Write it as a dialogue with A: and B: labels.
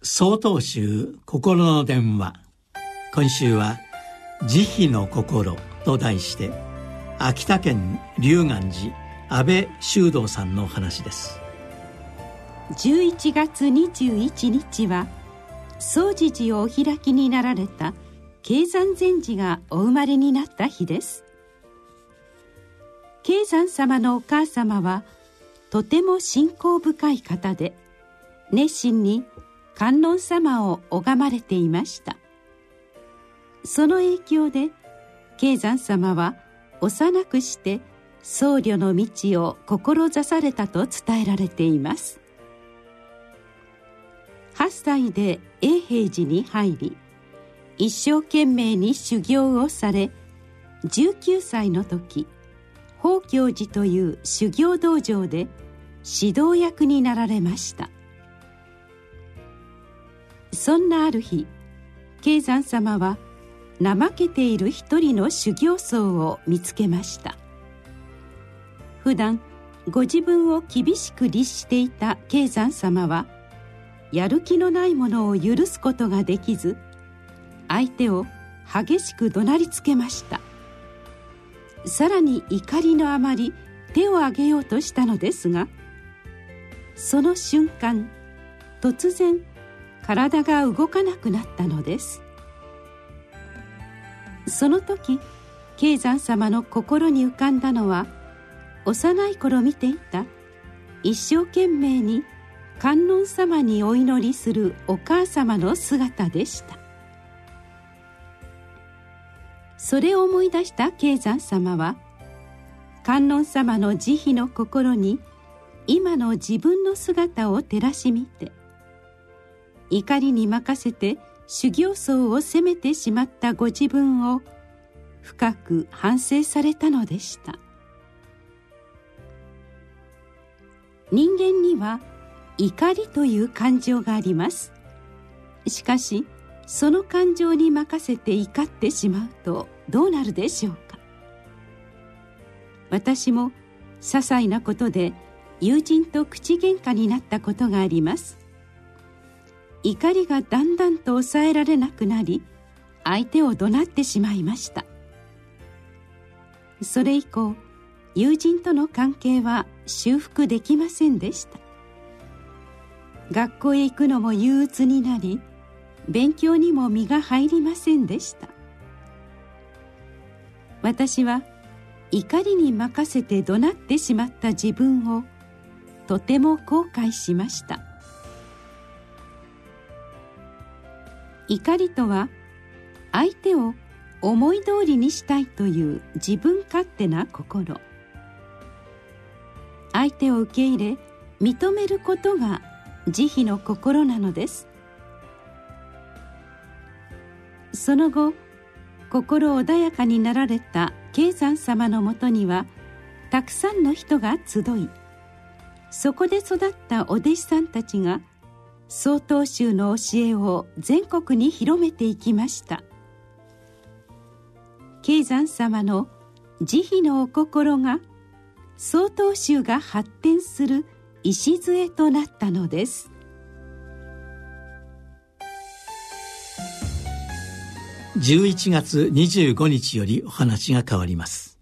A: 総統集心の電話。今週は「慈悲の心」と題して秋田県龍岩寺安倍修道さんの話です。
B: 11月21日は総持寺をお開きになられた慶山禅師がお生まれになった日です。慶山様のお母様はとても信仰深い方で熱心に観音様を拝まれていました。その影響で慶山様は幼くして僧侶の道を志されたと伝えられています。8歳で永平寺に入り一生懸命に修行をされ19歳の時宝教寺という修行道場で指導役になられました。そんなある日慶山様は怠けている一人の修行僧を見つけました。普段ご自分を厳しく律していた慶山様はやる気のないものを許すことができず相手を激しく怒鳴りつけました。さらに怒りのあまり手を挙げようとしたのですがその瞬間突然体が動かなくなったのです。その時慶山様の心に浮かんだのは幼い頃見ていた一生懸命に観音様にお祈りするお母様の姿でした。それを思い出した慶山様は観音様の慈悲の心に今の自分の姿を照らし見て怒りに任せて修行僧を責めてしまったご自分を深く反省されたのでした。人間には怒りという感情があります。しかしその感情に任せて怒ってしまうとどうなるでしょうか。私も些細なことで友人と口喧嘩になったことがあります。怒りがだんだんと抑えられなくなり相手を怒鳴ってしまいました。それ以降友人との関係は修復できませんでした。学校へ行くのも憂鬱になり勉強にも身が入りませんでした。私は怒りに任せて怒鳴ってしまった自分をとても後悔しました。怒りとは相手を思い通りにしたいという自分勝手な心。相手を受け入れ認めることが慈悲の心なのです。その後心穏やかになられた慶山様のもとにはたくさんの人が集いそこで育ったお弟子さんたちが曹洞宗の教えを全国に広めていきました。慶山様の慈悲のお心が曹洞宗が発展する礎となったのです。
A: 11月25日よりお話が変わります。